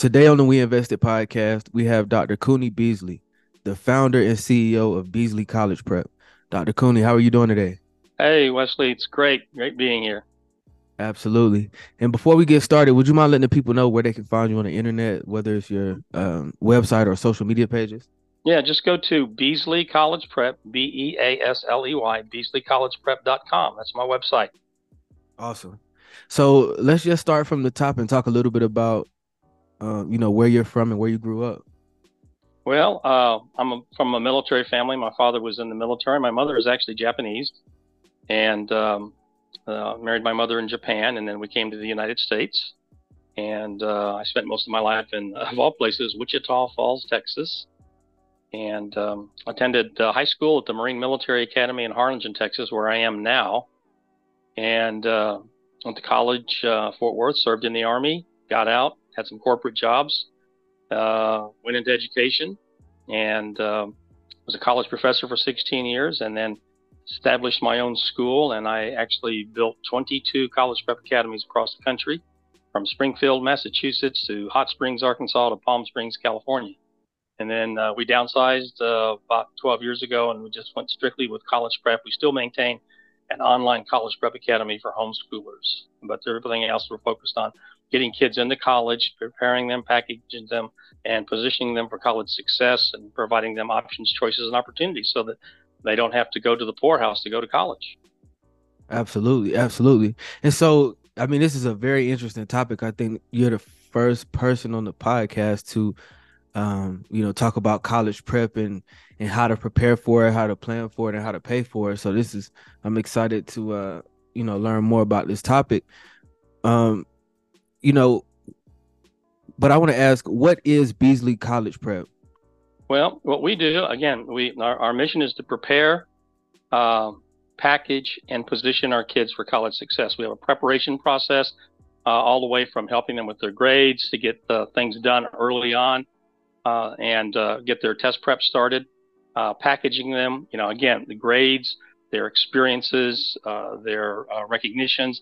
Today on the We Invested podcast, we have Dr. Kuni Beasley, the founder and CEO of Beasley College Prep. Dr. Kuni, how are you doing today? Hey, Wesley, it's great. Great being here. Absolutely. And before we get started, would you mind letting the people know where they can find you on the internet, whether it's your um, website or social media pages? Yeah, just go to Beasley College Prep, B E A S L E Y, BeasleyCollegePrep.com. That's my website. Awesome. So let's just start from the top and talk a little bit about, uh, you know, where you're from and where you grew up. Well, uh, I'm a, from a military family. My father was in the military. My mother is actually Japanese, and um, uh, married my mother in Japan, and then we came to the United States. And uh, I spent most of my life in, of all places, Wichita Falls, Texas and um, attended uh, high school at the Marine Military Academy in Harlingen, Texas, where I am now. And uh, went to college, Fort Worth, served in the Army, got out, had some corporate jobs, uh, went into education, and um, was a college professor for 16 years, and then established my own school. And I actually built 22 college prep academies across the country, from Springfield, Massachusetts, to Hot Springs, Arkansas, to Palm Springs, California. And then uh, we downsized uh, about 12 years ago and we just went strictly with college prep. We still maintain an online college prep academy for homeschoolers, but everything else we're focused on getting kids into college, preparing them, packaging them, and positioning them for college success and providing them options, choices, and opportunities so that they don't have to go to the poorhouse to go to college. Absolutely. Absolutely. And so, I mean, this is a very interesting topic. I think you're the first person on the podcast to um, you know, talk about college prep and and how to prepare for it, how to plan for it, and how to pay for it. So this is I'm excited to uh, you know, learn more about this topic. Um, you know, but I want to ask, what is Beasley College Prep? Well, what we do again, we our, our mission is to prepare, uh, package, and position our kids for college success. We have a preparation process uh, all the way from helping them with their grades to get the things done early on uh, and uh, get their test prep started, uh, packaging them. You know, again, the grades, their experiences, their recognitions,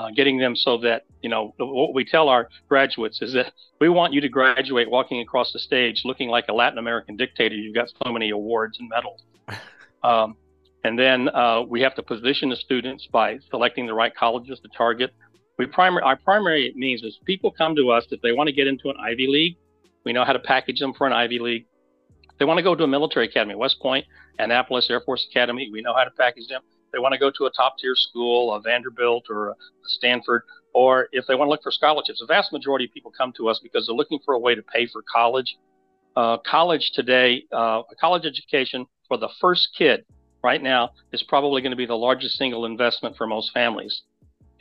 uh, getting them so that you know what we tell our graduates is that we want you to graduate walking across the stage looking like a Latin American dictator. You've got so many awards and medals. Um, and then we have to position the students by selecting the right colleges to target. We primary our primary means is people come to us if they want to get into an Ivy League we know how to package them for an Ivy League. If they want to go to a military academy, West Point, Annapolis Air Force Academy, we know how to package them. They want to go to a top tier school, a Vanderbilt or a Stanford, or if they want to look for scholarships, the vast majority of people come to us because they're looking for a way to pay for college. Uh, college today, uh, a college education for the first kid right now is probably going to be the largest single investment for most families.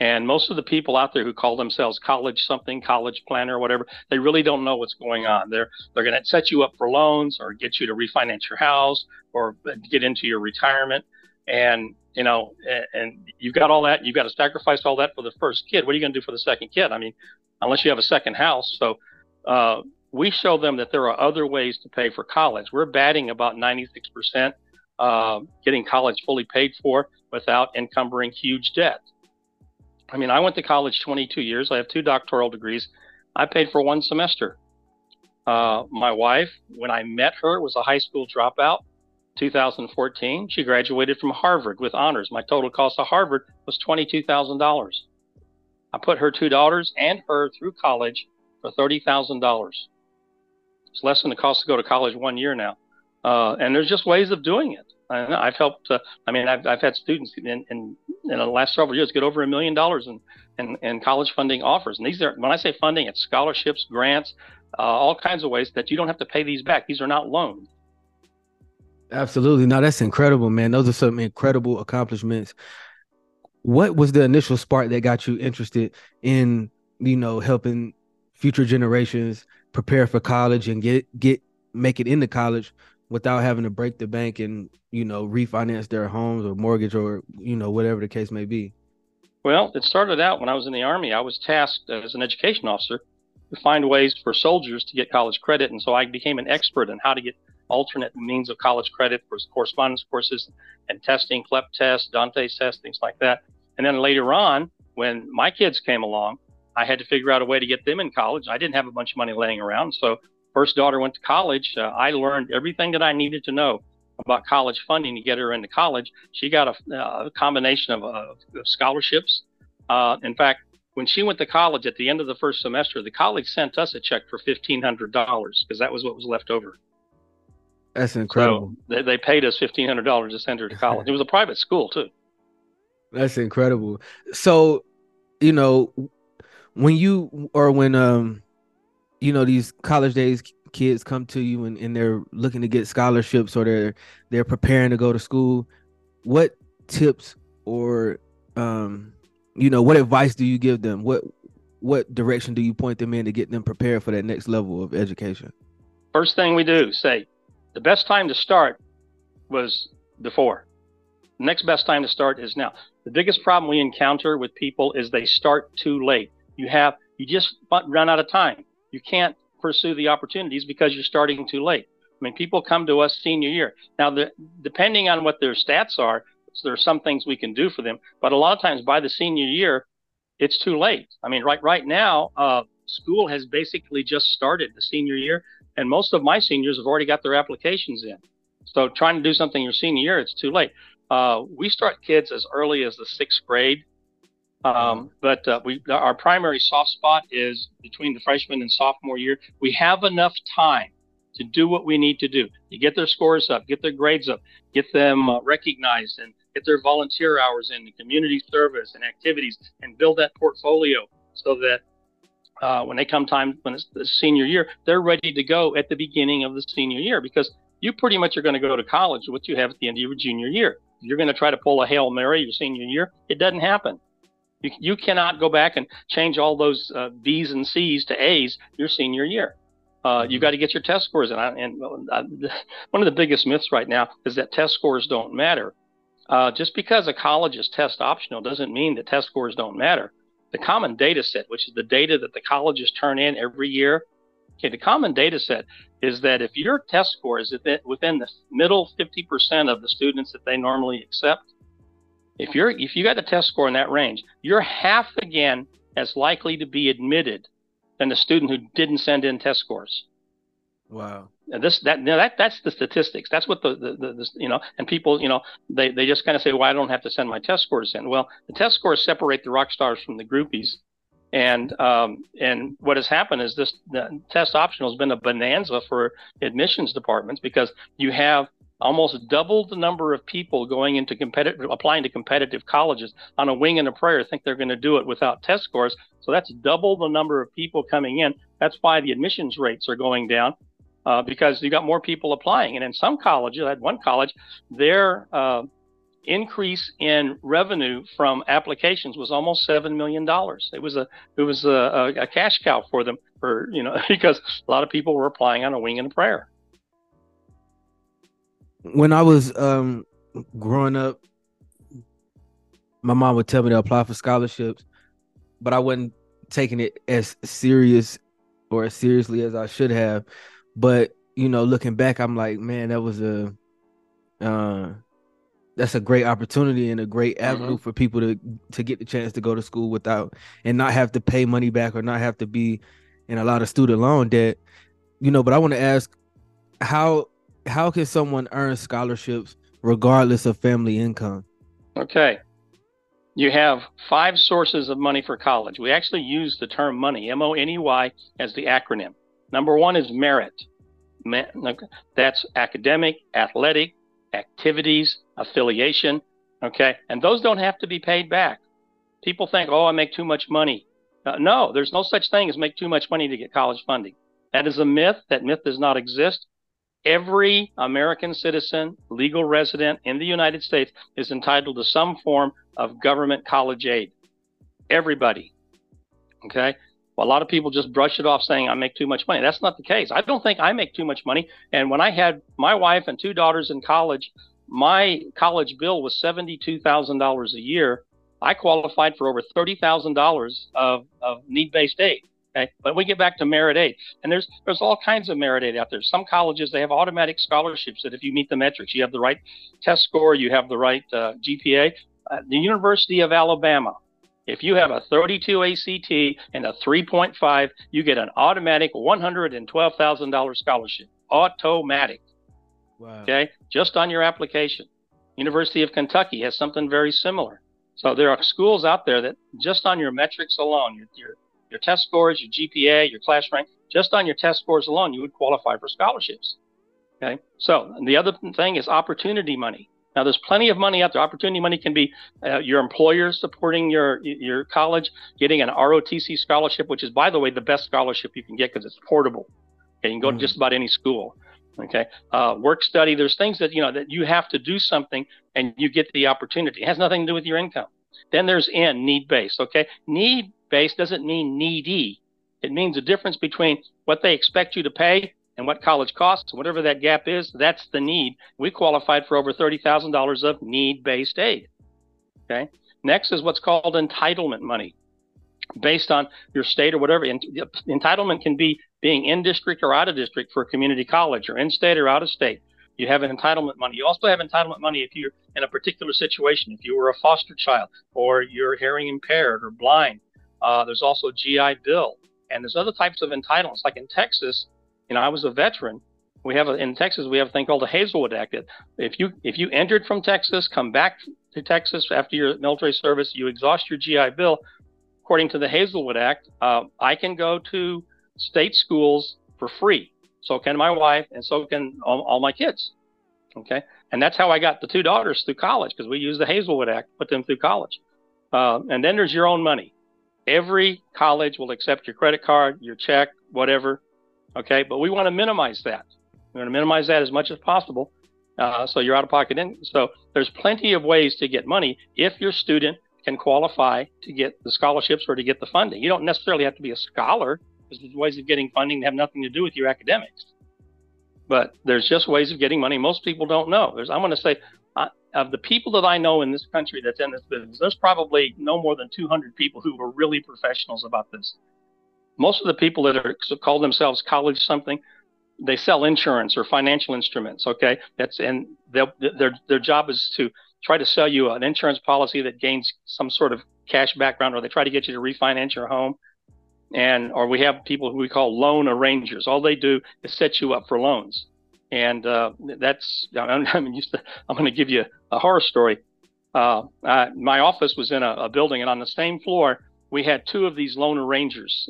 And most of the people out there who call themselves college something, college planner, whatever, they really don't know what's going on. They're they're going to set you up for loans or get you to refinance your house or get into your retirement. And you know, and, you've got all that. You've got to sacrifice all that for the first kid. What are you going to do for the second kid? I mean, unless you have a second house. So uh, we show them that there are other ways to pay for college. We're batting about 96% uh, getting college fully paid for without encumbering huge debt. I mean, I went to college 22 years. I have two doctoral degrees. I paid for one semester. Uh, my wife, when I met her, was a high school dropout. 2014, she graduated from Harvard with honors. My total cost of Harvard was $22,000. I put her two daughters and her through college for $30,000. It's less than the cost to go to college one year now. Uh, and there's just ways of doing it. And I have helped. Uh, I mean, I've, I've had students in, in, in the last several years get over a million dollars in, in, in college funding offers. And these are when I say funding, it's scholarships, grants, uh, all kinds of ways that you don't have to pay these back. These are not loans. Absolutely. No, that's incredible, man. Those are some incredible accomplishments. What was the initial spark that got you interested in, you know, helping future generations prepare for college and get get make it into college without having to break the bank and you know refinance their homes or mortgage or you know whatever the case may be well it started out when i was in the army i was tasked as an education officer to find ways for soldiers to get college credit and so i became an expert in how to get alternate means of college credit for correspondence courses and testing CLEP tests DANTES test things like that and then later on when my kids came along I had to figure out a way to get them in college. I didn't have a bunch of money laying around. So, first daughter went to college. Uh, I learned everything that I needed to know about college funding to get her into college. She got a, uh, a combination of, of scholarships. Uh, in fact, when she went to college at the end of the first semester, the college sent us a check for fifteen hundred dollars because that was what was left over. That's incredible. So they, they paid us fifteen hundred dollars to send her to college. it was a private school too. That's incredible. So, you know, when you or when um, you know, these college days kids come to you and, and they're looking to get scholarships or they're they're preparing to go to school, what tips or um you know what advice do you give them what what direction do you point them in to get them prepared for that next level of education first thing we do say the best time to start was before. The next best time to start is now. The biggest problem we encounter with people is they start too late. You have you just run out of time. You can't pursue the opportunities because you're starting too late. I mean people come to us senior year. Now the, depending on what their stats are so there are some things we can do for them, but a lot of times by the senior year, it's too late. I mean, right right now, uh, school has basically just started the senior year, and most of my seniors have already got their applications in. So trying to do something your senior year, it's too late. Uh, we start kids as early as the sixth grade, um, but uh, we our primary soft spot is between the freshman and sophomore year. We have enough time to do what we need to do. To get their scores up, get their grades up, get them uh, recognized, and get their volunteer hours in, the community service and activities, and build that portfolio so that uh, when they come time when it's the senior year, they're ready to go at the beginning of the senior year because you pretty much are going to go to college with what you have at the end of your junior year. You're going to try to pull a hail mary your senior year, it doesn't happen. You, you cannot go back and change all those uh, B's and C's to A's your senior year. Uh, you mm-hmm. got to get your test scores. And, I, and I, one of the biggest myths right now is that test scores don't matter. Uh, just because a college is test optional doesn't mean that test scores don't matter. The common data set, which is the data that the colleges turn in every year, okay, the common data set is that if your test score is within the middle 50% of the students that they normally accept, if you're if you got a test score in that range, you're half again as likely to be admitted than the student who didn't send in test scores. Wow. And this that you know, that that's the statistics. That's what the, the, the, the you know and people you know they they just kind of say well I don't have to send my test scores in. Well the test scores separate the rock stars from the groupies, and um, and what has happened is this test optional has been a bonanza for admissions departments because you have almost double the number of people going into competitive applying to competitive colleges on a wing and a prayer think they're going to do it without test scores so that's double the number of people coming in that's why the admissions rates are going down uh, because you got more people applying. And in some colleges, I had one college, their uh, increase in revenue from applications was almost seven million dollars. It was a it was a, a, cash cow for them for you know because a lot of people were applying on a wing and a prayer. When I was um, growing up, my mom would tell me to apply for scholarships, but I wasn't taking it as serious or as seriously as I should have. But you know, looking back, I'm like, man, that was a uh that's a great opportunity and a great mm-hmm. avenue mm-hmm. for people to to get the chance to go to school without and not have to pay money back or not have to be in a lot of student loan debt. You know, but I want to ask how how can someone earn scholarships regardless of family income? Okay. You have five sources of money for college. We actually use the term money, M O N E Y, as the acronym. Number one is merit. That's academic, athletic, activities, affiliation. Okay. And those don't have to be paid back. People think, oh, I make too much money. Uh, no, there's no such thing as make too much money to get college funding. That is a myth. That myth does not exist. Every American citizen, legal resident in the United States is entitled to some form of government college aid. Everybody. Okay. Well, a lot of people just brush it off saying I make too much money. That's not the case. I don't think I make too much money. And when I had my wife and two daughters in college, my college bill was $72,000 a year. I qualified for over $30,000 of, of need-based aid. Okay, but we get back to merit aid, and there's there's all kinds of merit aid out there. Some colleges they have automatic scholarships that if you meet the metrics, you have the right test score, you have the right uh, GPA. Uh, the University of Alabama If you have a 32 ACT and a 3.5, you get an automatic $112,000 scholarship. Automatic. Wow. Okay, just on your application. University of Kentucky has something very similar. So there are schools out there that just on your metrics alone, your, your, your test scores, your GPA, your class rank, just on your test scores alone, you would qualify for scholarships. Okay. So the other thing is opportunity money. Now, there's plenty of money out there. Opportunity money can be uh, your employer supporting your your college, getting an ROTC scholarship, which is, by the way, the best scholarship you can get because it's portable. Okay, you can go mm-hmm. to just about any school. Okay, uh, work study. There's things that you know that you have to do something, and you get the opportunity. It has nothing to do with your income. Then there's N, need based. Okay, need based doesn't mean needy. It means the difference between what they expect you to pay and what college costs, whatever that gap is, that's the need. We qualified for over $30,000 of need based aid. Okay. Next is what's called entitlement money based on your state or whatever. Entitlement can be being in district or out of district for a community college or in state or out of state. You have an entitlement money. You also have entitlement money if you're in a particular situation, if you were a foster child or you're hearing impaired or blind. Uh, there's also GI Bill. And there's other types of entitlements. Like in Texas, you know, I was a veteran. We have a, in Texas, we have a thing called the Hazelwood Act. If you if you entered from Texas, come back to Texas after your military service, you exhaust your GI Bill. According to the Hazelwood Act, uh, I can go to state schools for free. So can my wife, and so can all, all my kids. Okay, and that's how I got the two daughters through college because we used the Hazelwood Act, put them through college. Uh, and then there's your own money. Every college will accept your credit card, your check, whatever. Okay, but we want to minimize that. We want to minimize that as much as possible. Uh, so you're out of pocket. In, so there's plenty of ways to get money if your student can qualify to get the scholarships or to get the funding. You don't necessarily have to be a scholar because there's ways of getting funding that have nothing to do with your academics. But there's just ways of getting money most people don't know. There's, I'm going to say, of the people that I know in this country that's in this business, there's probably no more than 200 people who are really professionals about this most of the people that are call themselves college something, they sell insurance or financial instruments. Okay, that's and their their job is to try to sell you an insurance policy that gains some sort of cash background, or they try to get you to refinance your home. And or we have people who we call loan arrangers. All they do is set you up for loans, and uh, that's I'm, I'm used to. I'm going to give you a horror story. Uh, I, my office was in a, a building, and on the same floor we had two of these loan arrangers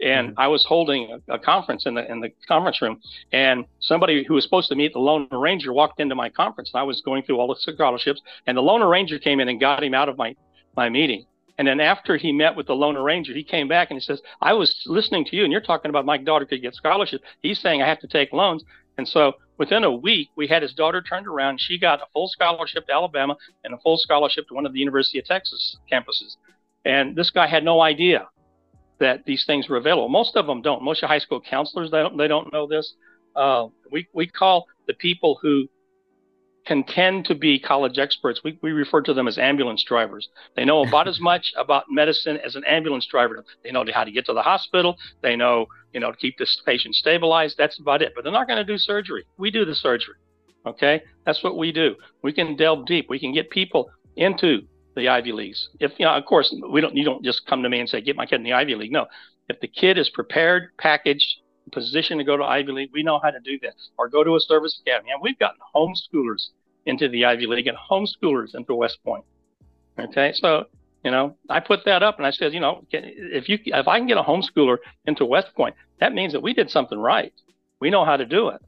and mm-hmm. I was holding a, a, conference in the in the conference room, and somebody who was supposed to meet the loan arranger walked into my conference, and I was going through all the scholarships, and the loan arranger came in and got him out of my my meeting. And then after he met with the loan arranger, he came back and he says, "I was listening to you, and you're talking about my daughter could get scholarship. He's saying I have to take loans." And so within a week, we had his daughter turned around. She got a full scholarship to Alabama and a full scholarship to one of the University of Texas campuses. And this guy had no idea that these things were available. Most of them don't. Most of high school counselors they don't they don't know this. Uh, we we call the people who contend to be college experts. We we refer to them as ambulance drivers. They know about as much about medicine as an ambulance driver. They know how to get to the hospital. They know you know to keep this patient stabilized. That's about it. But they're not going to do surgery. We do the surgery. Okay, that's what we do. We can delve deep. We can get people into the Ivy Leagues. If you know, of course, we don't. You don't just come to me and say, "Get my kid in the Ivy League." No, if the kid is prepared, packaged, positioned to go to Ivy League, we know how to do that. Or go to a service academy. And we've gotten homeschoolers into the Ivy League and homeschoolers into West Point. Okay, so you know, I put that up and I said, you know, if you if I can get a homeschooler into West Point, that means that we did something right. We know how to do it.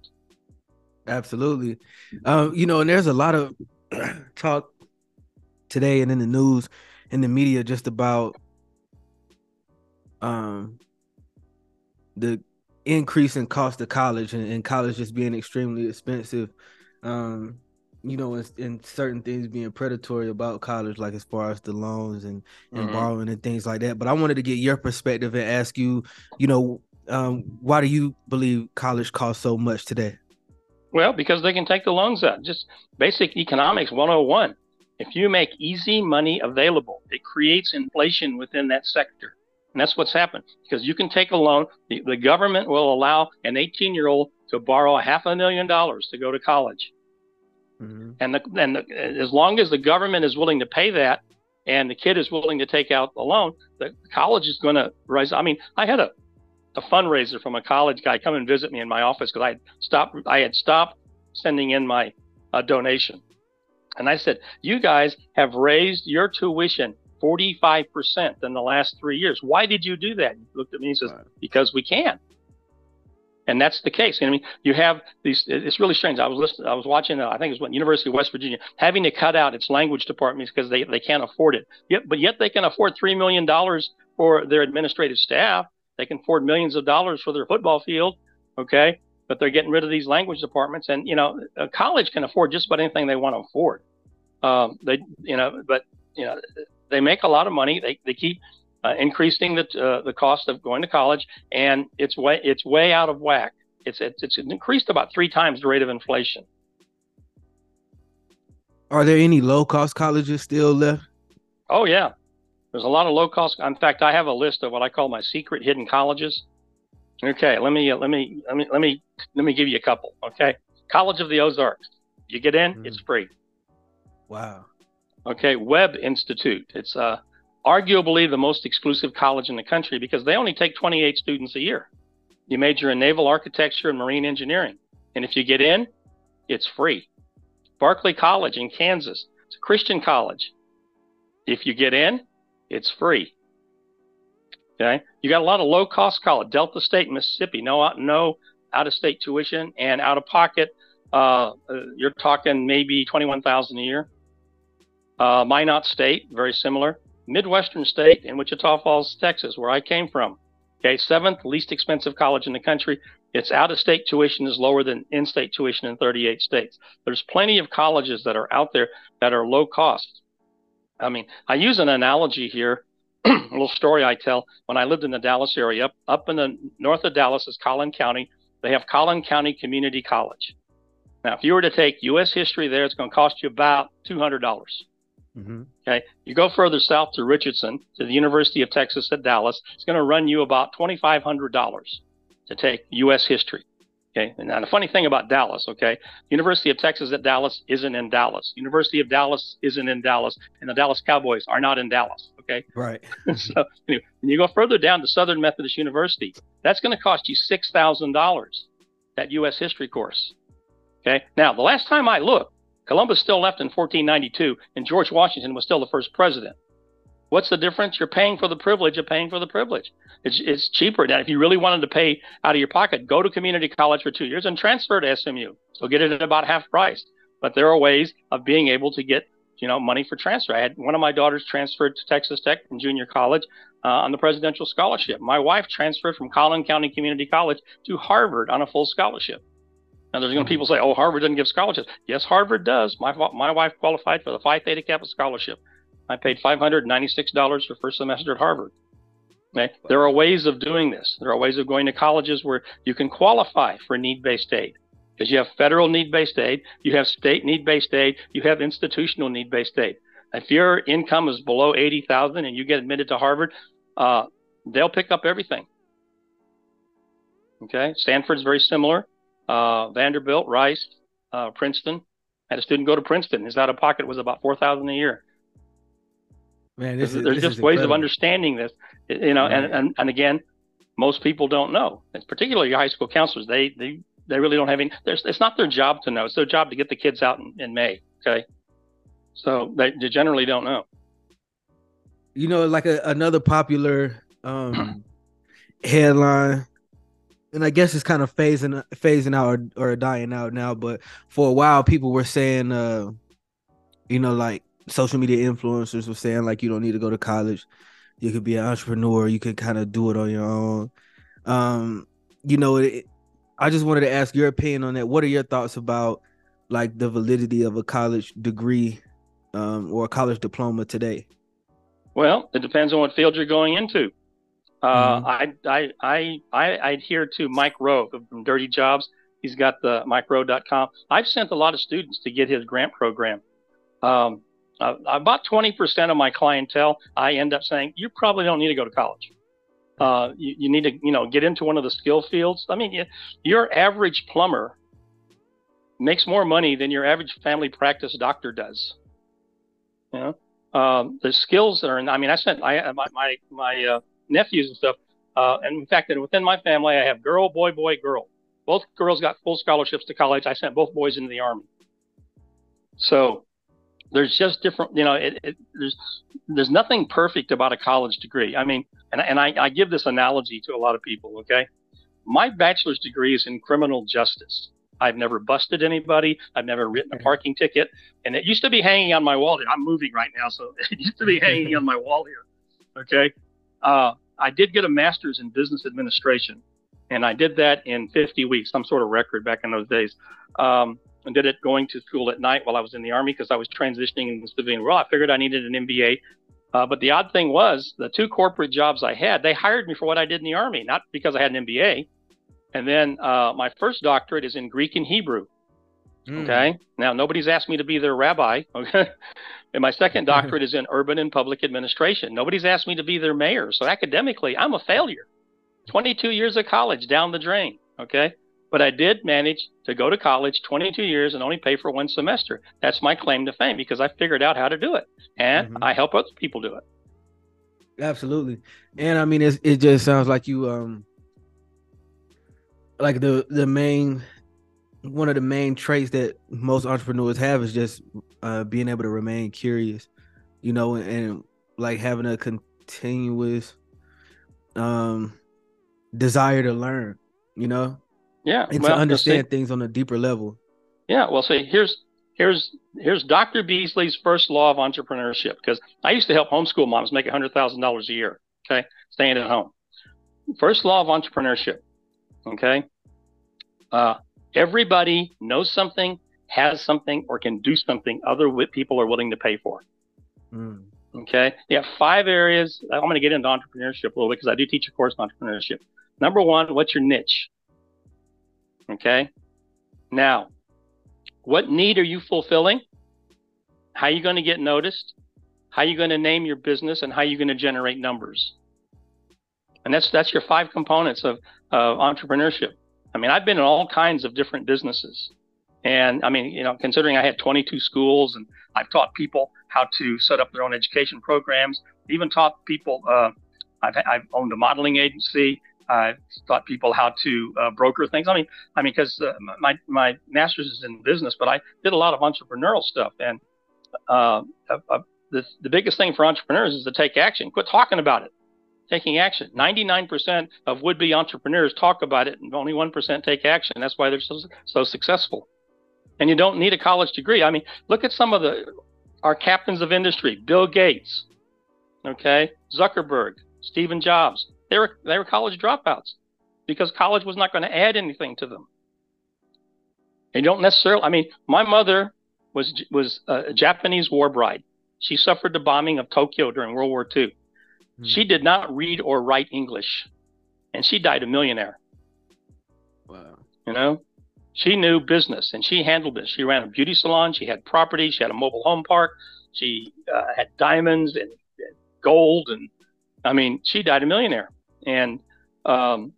Absolutely. Um, you know, and there's a lot of talk today and in the news in the media just about um the increase in cost of college and, and college just being extremely expensive um you know and, and, certain things being predatory about college like as far as the loans and and mm-hmm. borrowing and things like that. But i wanted to get your perspective and ask you you know um why do you believe college costs so much today? Well because they can take the loans out. Just basic economics 101 if you make easy money available, it creates inflation within that sector. And that's what's happened because you can take a loan. The, the government will allow an 18 year old to borrow a half a million dollars to go to college. Mm-hmm. And, the, and the, as long as the government is willing to pay that, and the kid is willing to take out the loan, the college is going to rise. I mean, I had a, a fundraiser from a college guy come and visit me in my office because I had stopped. I had stopped sending in my uh, donation, and I said, "You guys have raised your tuition 45% in the last three years. Why did you do that?" He looked at me and says, right. "Because we can." and that's the case. I mean, you have these. It's really strange. I was listening. I was watching. Uh, I think it was what University of West Virginia having to cut out its language departments because they they can't afford it. Yet, but yet they can afford three million dollars for their administrative staff. They can afford millions of dollars for their football field. Okay, but they're getting rid of these language departments, and you know, a college can afford just about anything they want to afford. Um, they, you know, but you know, they make a lot of money. They they keep uh, increasing the uh, the cost of going to college, and it's way it's way out of whack. It's, it's it's increased about three times the rate of inflation. Are there any low cost colleges still left? Oh yeah, there's a lot of low cost. In fact, I have a list of what I call my secret hidden colleges. Okay, let me uh, let me let me let me let me give you a couple. Okay, College of the Ozarks. You get in, mm. it's free. Wow. Okay, Webb Institute. It's uh arguably the most exclusive college in the country because they only take 28 students a year. You major in naval architecture and marine engineering. And if you get in, it's free. Barclay College in Kansas, it's a Christian college. If you get in, it's free. Okay. You got a lot of low cost college. Delta State, Mississippi, no, no out of state tuition and out of pocket. Uh, uh you're talking maybe 21,000 a year. Uh, Minot State, very similar. Midwestern state in Wichita Falls, Texas, where I came from. Okay, seventh least expensive college in the country. Its out of state tuition is lower than in state tuition in 38 states. There's plenty of colleges that are out there that are low cost. I mean, I use an analogy here, a little story I tell. When I lived in the Dallas area, up, up in the north of Dallas is Collin County. They have Collin County Community College. Now, if you were to take U.S. history there, it's going to cost you about $200. Mm-hmm. Okay. You go further south to Richardson, to the University of Texas at Dallas, it's going to run you about $2,500 to take U.S. history. Okay. And now the funny thing about Dallas, okay, University of Texas at Dallas isn't in Dallas. University of Dallas isn't in Dallas, and the Dallas Cowboys are not in Dallas. Okay. Right. so anyway, when you go further down to Southern Methodist University, that's going to cost you six thousand dollars. That U.S. history course. Okay. Now the last time I looked, Columbus still left in 1492, and George Washington was still the first president. What's the difference? You're paying for the privilege of paying for the privilege. It's, it's cheaper. Now, if you really wanted to pay out of your pocket, go to community college for two years and transfer to SMU. So get it at about half price. But there are ways of being able to get you know money for transfer. I had one of my daughters transferred to Texas Tech from junior college uh, on the presidential scholarship. My wife transferred from Collin County Community College to Harvard on a full scholarship. Now, there's going to people say, "Oh, Harvard doesn't give scholarships." Yes, Harvard does. My my wife qualified for the Phi Theta Kappa scholarship. I paid five hundred ninety six dollars for first semester at Harvard. Okay? There are ways of doing this. There are ways of going to colleges where you can qualify for need based aid because you have federal need based aid, you have state need based aid, you have institutional need based aid. If your income is below eighty thousand and you get admitted to Harvard, uh, they'll pick up everything. Okay, Stanford's very similar uh, Vanderbilt, Rice, uh, Princeton. I had a student go to Princeton. His out of pocket was about four thousand a year. Man, is, there's just ways incredible. of understanding this, you know, and, and and again, most people don't know. It's particularly your high school counselors. They they they really don't have any. It's not their job to know. It's their job to get the kids out in, in May. Okay, so they, they generally don't know. You know, like a, another popular um, headline and I guess it's kind of phasing phasing out or, or, dying out now. But for a while, people were saying, uh, you know, like social media influencers were saying, like you don't need to go to college. You could be an entrepreneur. You could kind of do it on your own. Um, you know, it, I just wanted to ask your opinion on that. What are your thoughts about like the validity of a college degree um, or a college diploma today? Well, it depends on what field you're going into. Uh, mm-hmm. I, I, I, I adhere to Mike Rowe from Dirty Jobs. He's got the MikeRowe.com. I've sent a lot of students to get his grant program. Um, uh, about 20% of my clientele, I end up saying, you probably don't need to go to college. Uh, you, you, need to, you know, get into one of the skill fields. I mean, you, your average plumber makes more money than your average family practice doctor does. You know, um, the skills that are in. I mean, I sent I, my my, my uh, nephews and stuff, uh, and in fact, within my family, I have girl, boy, boy, girl. Both girls got full scholarships to college. I sent both boys into the army. So there's just different, you know, it, it, there's there's nothing perfect about a college degree. I mean, and and I, I give this analogy to a lot of people. Okay, my bachelor's degree is in criminal justice. I've never busted anybody. I've never written a parking ticket. And it used to be hanging on my wall. here I'm moving right now, so it used to be hanging on my wall here. Okay. Uh, I did get a master's in business administration, and I did that in 50 weeks, some sort of record back in those days. Um, and did it going to school at night while I was in the Army because I was transitioning in the civilian world. I figured I needed an MBA. Uh, but the odd thing was, the two corporate jobs I had, they hired me for what I did in the Army, not because I had an MBA. And then uh, my first doctorate is in Greek and Hebrew. Mm. Okay. Now nobody's asked me to be their rabbi. Okay. and my second doctorate is in urban and public administration. Nobody's asked me to be their mayor. So academically, I'm a failure. 22 years of college down the drain. Okay. But I did manage to go to college 22 years and only pay for one semester. That's my claim to fame because I figured out how to do it and mm-hmm. I help other people do it. Absolutely. And I mean, it just sounds like you, um, like the the main one of the main traits that most entrepreneurs have is just uh, being able to remain curious, you know, and, and like having a continuous um desire to learn, you know. Yeah, and well, to understand things on a deeper level. Yeah, well, see, here's here's here's Dr. Beasley's first law of entrepreneurship because I used to help homeschool moms make hundred thousand dollars a year. Okay, staying at home. First law of entrepreneurship Okay. Uh, everybody knows something, has something, or can do something other people are willing to pay for. Mm. Okay. You have five areas. I'm going to get into entrepreneurship a little bit because I do teach a course on entrepreneurship. Number one, what's your niche? Okay. Now, what need are you fulfilling? How are you going to get noticed? How are you going to name your business and how are you going to generate numbers? And that's that's your five components of, of entrepreneurship. I mean, I've been in all kinds of different businesses. And I mean, you know, considering I had 22 schools and I've taught people how to set up their own education programs, even taught people, uh, I've, I've owned a modeling agency. I've taught people how to uh, broker things. I mean, I mean, because uh, my my master's is in business, but I did a lot of entrepreneurial stuff. And uh, the the biggest thing for entrepreneurs is to take action. Quit talking about it taking action. 99% of would be entrepreneurs talk about it and only 1% take action. That's why they're so, so successful. And you don't need a college degree. I mean, look at some of the our captains of industry, Bill Gates, okay, Zuckerberg, Stephen Jobs. They were they were college dropouts because college was not going to add anything to them. They don't necessarily. I mean, my mother was was a Japanese war bride. She suffered the bombing of Tokyo during World War II. She hmm. did not read or write English, and she died a millionaire. Wow. You know, she knew business and she handled it. She ran a beauty salon. She had property. She had a mobile home park. She uh, had diamonds and, and, gold, and I mean, she died a millionaire. And um,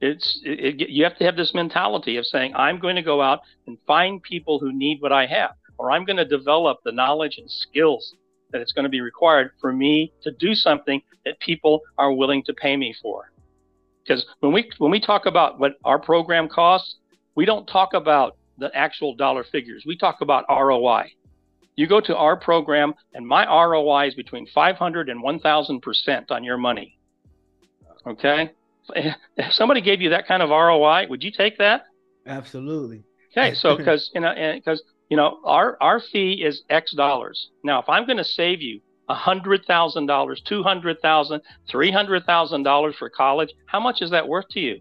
it's it, it, you have to have this mentality of saying, I'm going to go out and find people who need what I have, or I'm going to develop the knowledge and skills that it's going to be required for me to do something that people are willing to pay me for. Because when we when we talk about what our program costs, we don't talk about the actual dollar figures. We talk about ROI. You go to our program, and my ROI is between 500 and 1,000 percent on your money. Okay, if somebody gave you that kind of ROI, would you take that? Absolutely. Okay, so because you know, because you know, our our fee is X dollars. Now, if I'm going to save you a hundred thousand dollars, two hundred thousand, three hundred thousand dollars for college, how much is that worth to you?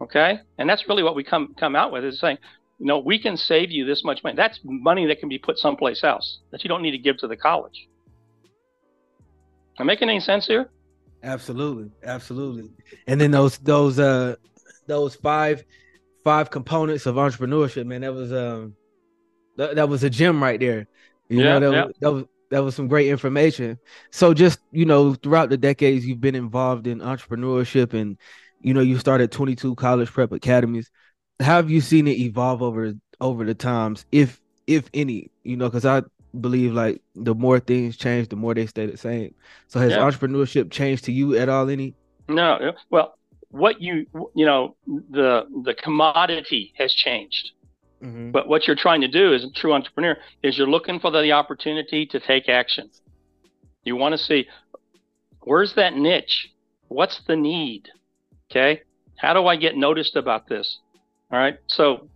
Okay, and that's really what we come come out with is saying, you know, we can save you this much money. That's money that can be put someplace else that you don't need to give to the college. Am I making any sense here? Absolutely, absolutely. And then those those uh those five five components of entrepreneurship, man, that was um that, that was a gem right there. You yeah, know, that, yeah. was, that was that was some great information. So just, you know, throughout the decades you've been involved in entrepreneurship and you know, you started 22 college prep academies. How have you seen it evolve over over the times if if any, you know, cuz I believe like the more things change, the more they stay the same. So has yeah. entrepreneurship changed to you at all? Any? No. Well, what you you know the the commodity has changed. Mm-hmm. But what you're trying to do as a true entrepreneur is you're looking for the opportunity to take action. You want to see where's that niche? What's the need? Okay. How do I get noticed about this? All right. So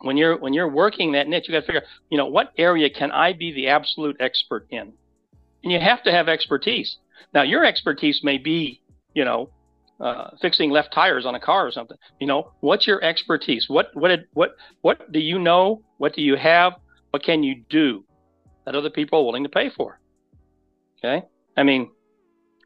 when you're when you're working that niche, you got to figure, you know, what area can I be the absolute expert in? And you have to have expertise. Now, your expertise may be, you know, uh, fixing left tires on a car or something. You know, what's your expertise? What what did, what what do you know? What do you have? What can you do that other people are willing to pay for? Okay, I mean,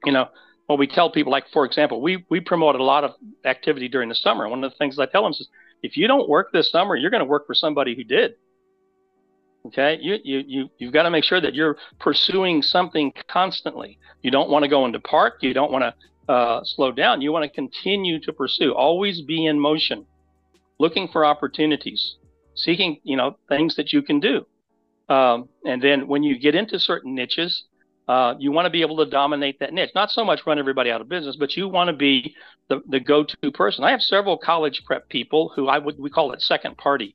you know, what we tell people, like for example, we we promote a lot of activity during the summer. One of the things I tell them is, if you don't work this summer, you're going to work for somebody who did. Okay, you you you you've got to make sure that you're pursuing something constantly. You don't want to go into park. You don't want to uh, slow down. You want to continue to pursue, always be in motion, looking for opportunities, seeking, you know, things that you can do. Um, and then when you get into certain niches, uh, you want to be able to dominate that niche. Not so much run everybody out of business, but you want to be the, the go-to person. I have several college prep people who I would we call it second party.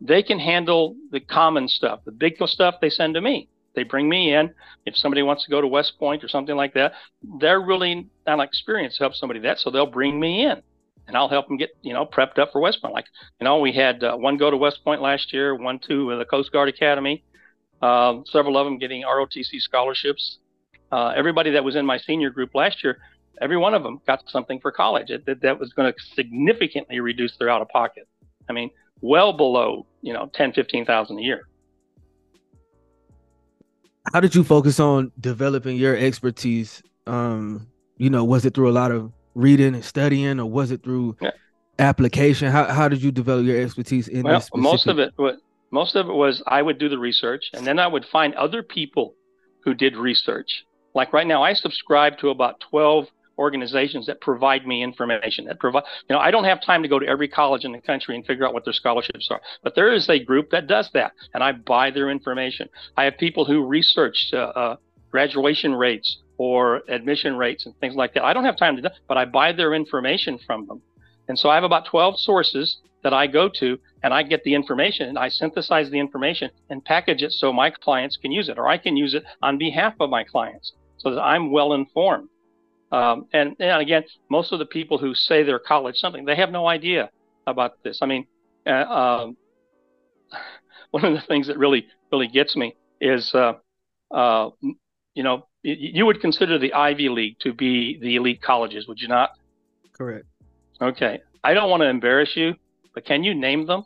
They can handle the common stuff, the big stuff they send to me. They bring me in. If somebody wants to go to West Point or something like that, they're really not experienced to help somebody that, so they'll bring me in, and I'll help them get you know prepped up for West Point. Like you know, we had uh, one go to West Point last year, one to the Coast Guard Academy, um, several of them getting ROTC scholarships. Uh, everybody that was in my senior group last year, every one of them got something for college. It, that, that was going to significantly reduce their out of pocket. I mean, well below you know ten, fifteen thousand a year how did you focus on developing your expertise? Um, you know, was it through a lot of reading and studying, or was it through yeah. application? How how did you develop your expertise in well, this? Most of it, most of it was I would do the research, and then I would find other people who did research. Like right now, I subscribe to about twelve organizations that provide me information that provide you know i don't have time to go to every college in the country and figure out what their scholarships are but there is a group that does that and i buy their information. I have people who research uh, uh, graduation rates or admission rates and things like that. I don't have time to do but i buy their information from them and so i have about 12 sources that i go to and i get the information and i synthesize the information and package it so my clients can use it or i can use it on behalf of my clients so that i'm well informed um, and, and again, most of the people who say they're college something, they have no idea about this. I mean, uh, um, one of the things that really, really gets me is, uh, uh, you know, you would consider the Ivy League to be the elite colleges, would you not? Correct. Okay. I don't want to embarrass you, but can you name them?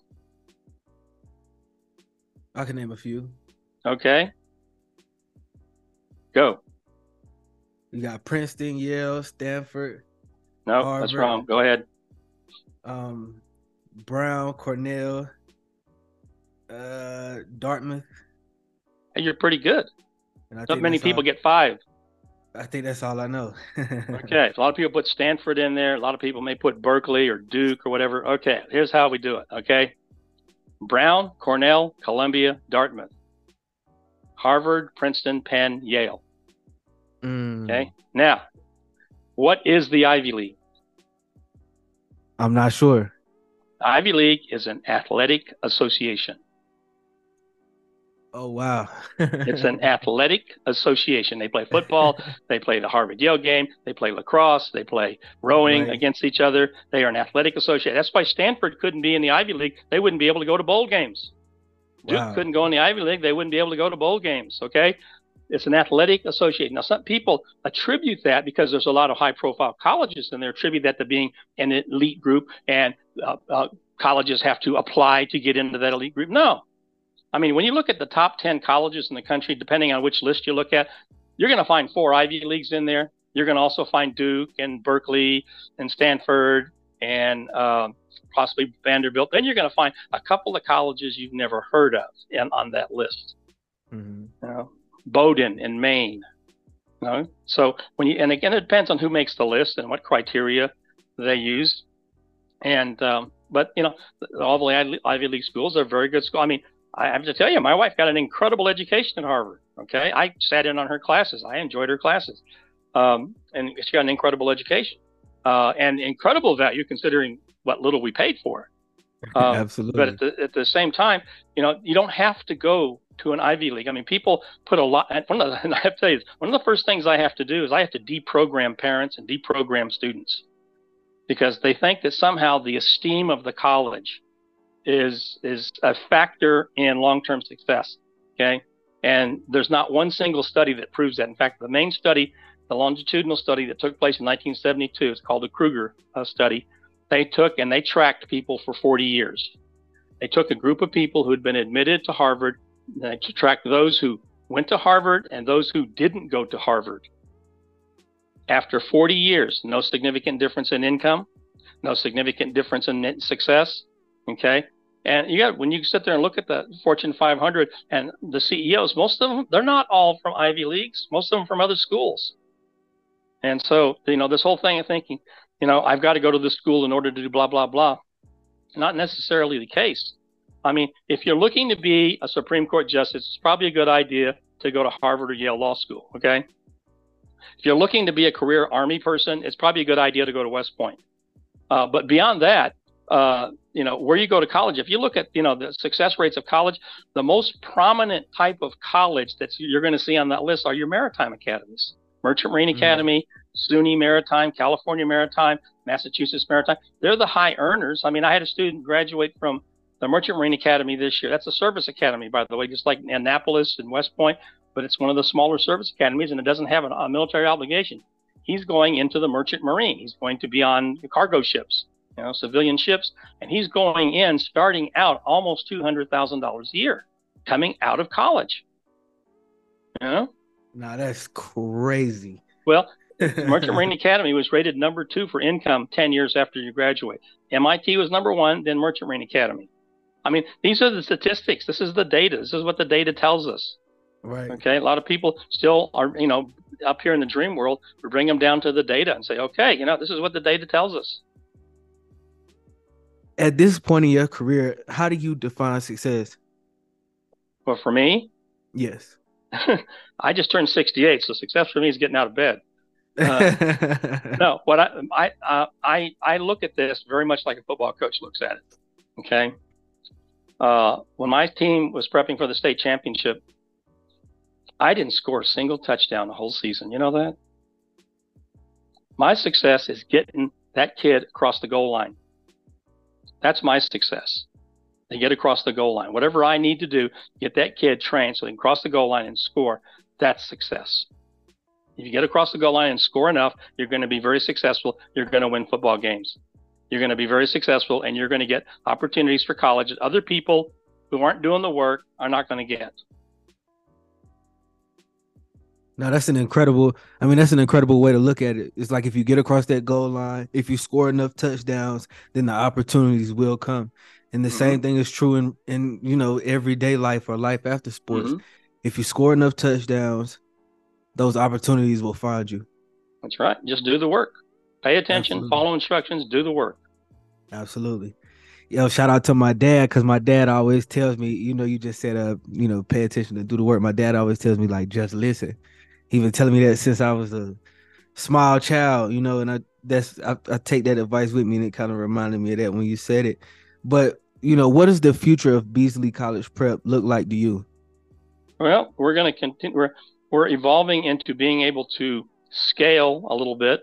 I can name a few. Okay. Go. You got Princeton, Yale, Stanford. No, that's wrong. Go ahead. Um, Brown, Cornell, uh, Dartmouth. And you're pretty good. Not many people get five. I think that's all I know. okay, a lot of people put Stanford in there. A lot of people may put Berkeley or Duke or whatever. Okay, here's how we do it. Okay, Brown, Cornell, Columbia, Dartmouth, Harvard, Princeton, Penn, Yale. Mm. Okay. Now, what is the Ivy League? I'm not sure. Ivy League is an athletic association. Oh wow! it's an athletic association. They play football. they play the Harvard Yale game. They play lacrosse. They play rowing right. against each other. They are an athletic association. That's why Stanford couldn't be in the Ivy League. They wouldn't be able to go to bowl games. Duke wow. couldn't go in the Ivy League. They wouldn't be able to go to bowl games. Okay, it's an athletic association. Now, some people attribute that because there's a lot of high profile colleges and they attribute that to being an elite group and uh, uh, colleges have to apply to get into that elite group. No. I mean, when you look at the top 10 colleges in the country, depending on which list you look at, you're going to find four Ivy Leagues in there. You're going to also find Duke and Berkeley and Stanford and uh, possibly Vanderbilt. Then you're going to find a couple of colleges you've never heard of in, on that list. Mm-hmm. You know, Bowdoin in Maine. You know? So when you and again it depends on who makes the list and what criteria they use. And um, but you know all the Ivy League schools are very good schools. I mean I have to tell you, my wife got an incredible education at Harvard. Okay, I sat in on her classes. I enjoyed her classes, um, and she got an incredible education uh, and incredible value considering what little we paid for it. Um, Absolutely. But at the, at the same time, you know, you don't have to go to an Ivy League. I mean, people put a lot. One of the, I have to tell you, one of the first things I have to do is I have to deprogram parents and deprogram students because they think that somehow the esteem of the college is is a factor in long-term success. Okay, and there's not one single study that proves that. In fact, the main study, the longitudinal study that took place in 1972, it's called the Krueger uh, study. They took and they tracked people for 40 years. They took a group of people who had been admitted to Harvard. They tracked those who went to Harvard and those who didn't go to Harvard. After 40 years, no significant difference in income, no significant difference in success. Okay. And you got when you sit there and look at the Fortune 500 and the CEOs, most of them they're not all from Ivy Leagues. Most of them from other schools. And so you know this whole thing of thinking, you know, I've got to go to this school in order to do blah blah blah, not necessarily the case. I mean, if you're looking to be a Supreme Court justice, it's probably a good idea to go to Harvard or Yale Law School. Okay. If you're looking to be a career Army person, it's probably a good idea to go to West Point. Uh, but beyond that, uh, you know, where you go to college, if you look at, you know, the success rates of college, the most prominent type of college that you're going to see on that list are your maritime academies. Merchant Marine mm-hmm. Academy, SUNY Maritime, California Maritime, Massachusetts Maritime. They're the high earners. I mean, I had a student graduate from the Merchant Marine Academy this year. That's a service academy, by the way, just like Annapolis and West Point, but it's one of the smaller service academies and it doesn't have a military obligation. He's going into the Merchant Marine. He's going to be on cargo ships you know, civilian ships, and he's going in starting out almost two hundred thousand dollars a year, coming out of college. You know? Now that's crazy. Well, Merchant Marine Academy was rated number two for income ten years after you graduate. MIT was number one, then Merchant Marine Academy. I mean, these are the statistics. This is the data. This is what the data tells us. Right. Okay. A lot of people still are, you know, up here in the dream world. We bring them down to the data and say, okay, you know, this is what the data tells us at this point in your career, how do you define success? Well, for me, yes, I just turned 68, so success for me is getting out of bed. Uh, no, what I I uh, I I look at this very much like a football coach looks at it. Okay, uh, when my team was prepping for the state championship, I didn't score a single touchdown the whole season. You know that? My success is getting that kid across the goal line. That's my success. They get across the goal line. Whatever I need to do, get that kid trained so they can cross the goal line and score. That's success. If you get across the goal line and score enough, you're going to be very successful. You're going to win football games. You're going to be very successful and you're going to get opportunities for college that other people who aren't doing the work are not going to get. No, that's an incredible. I mean, that's an incredible way to look at it. It's like if you get across that goal line, if you score enough touchdowns, then the opportunities will come. And the mm-hmm. same thing is true in in you know everyday life or life after sports. Mm-hmm. If you score enough touchdowns, those opportunities will find you. That's right. Just do the work. Pay attention, Absolutely. follow instructions, do the work. Absolutely. Yo, shout out to my dad because my dad always tells me, you know, you just said, uh, you know, pay attention to do the work. My dad always tells me, like, just listen. He been telling me that since I was a small child, you know, and I that's I, I take that advice with me, and it kind of reminded me of that when you said it. But you know, what does the future of Beasley College Prep look like to you? Well, we're going to continue. We're we're evolving into being able to scale a little bit.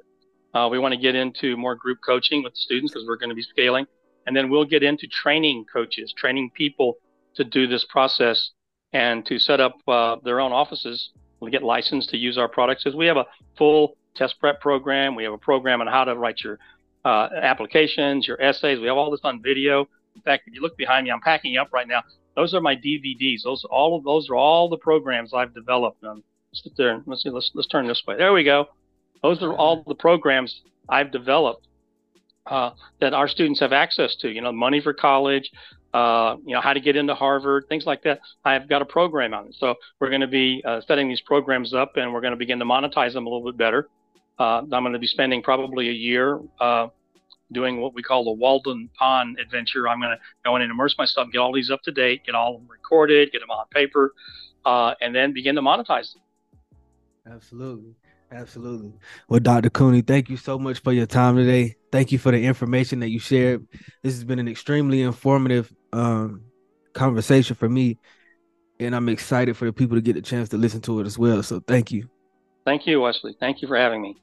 Uh, we want to get into more group coaching with students because we're going to be scaling, and then we'll get into training coaches, training people to do this process and to set up uh, their own offices get licensed to use our products is we have a full test prep program. We have a program on how to write your uh, applications, your essays. We have all this on video. In fact, if you look behind me, I'm packing up right now. Those are my DVDs. Those all of those are all the programs I've developed. Um, sit there. Let's see. Let's let's turn this way. There we go. Those are all the programs I've developed uh, that our students have access to. You know, money for college, uh, you know, how to get into Harvard, things like that. I've got a program on it. So we're going to be uh, setting these programs up and we're going to begin to monetize them a little bit better. Uh, I'm going to be spending probably a year uh, doing what we call the Walden Pond adventure. I'm going to go in and immerse myself, get all these up to date, get all of them recorded, get them on paper, uh, and then begin to monetize them. Absolutely. Absolutely. Well, Dr. Kuni, thank you so much for your time today. Thank you for the information that you shared. This has been an extremely informative um, conversation for me, and I'm excited for the people to get the chance to listen to it as well. So, thank you. Thank you, Wesley. Thank you for having me.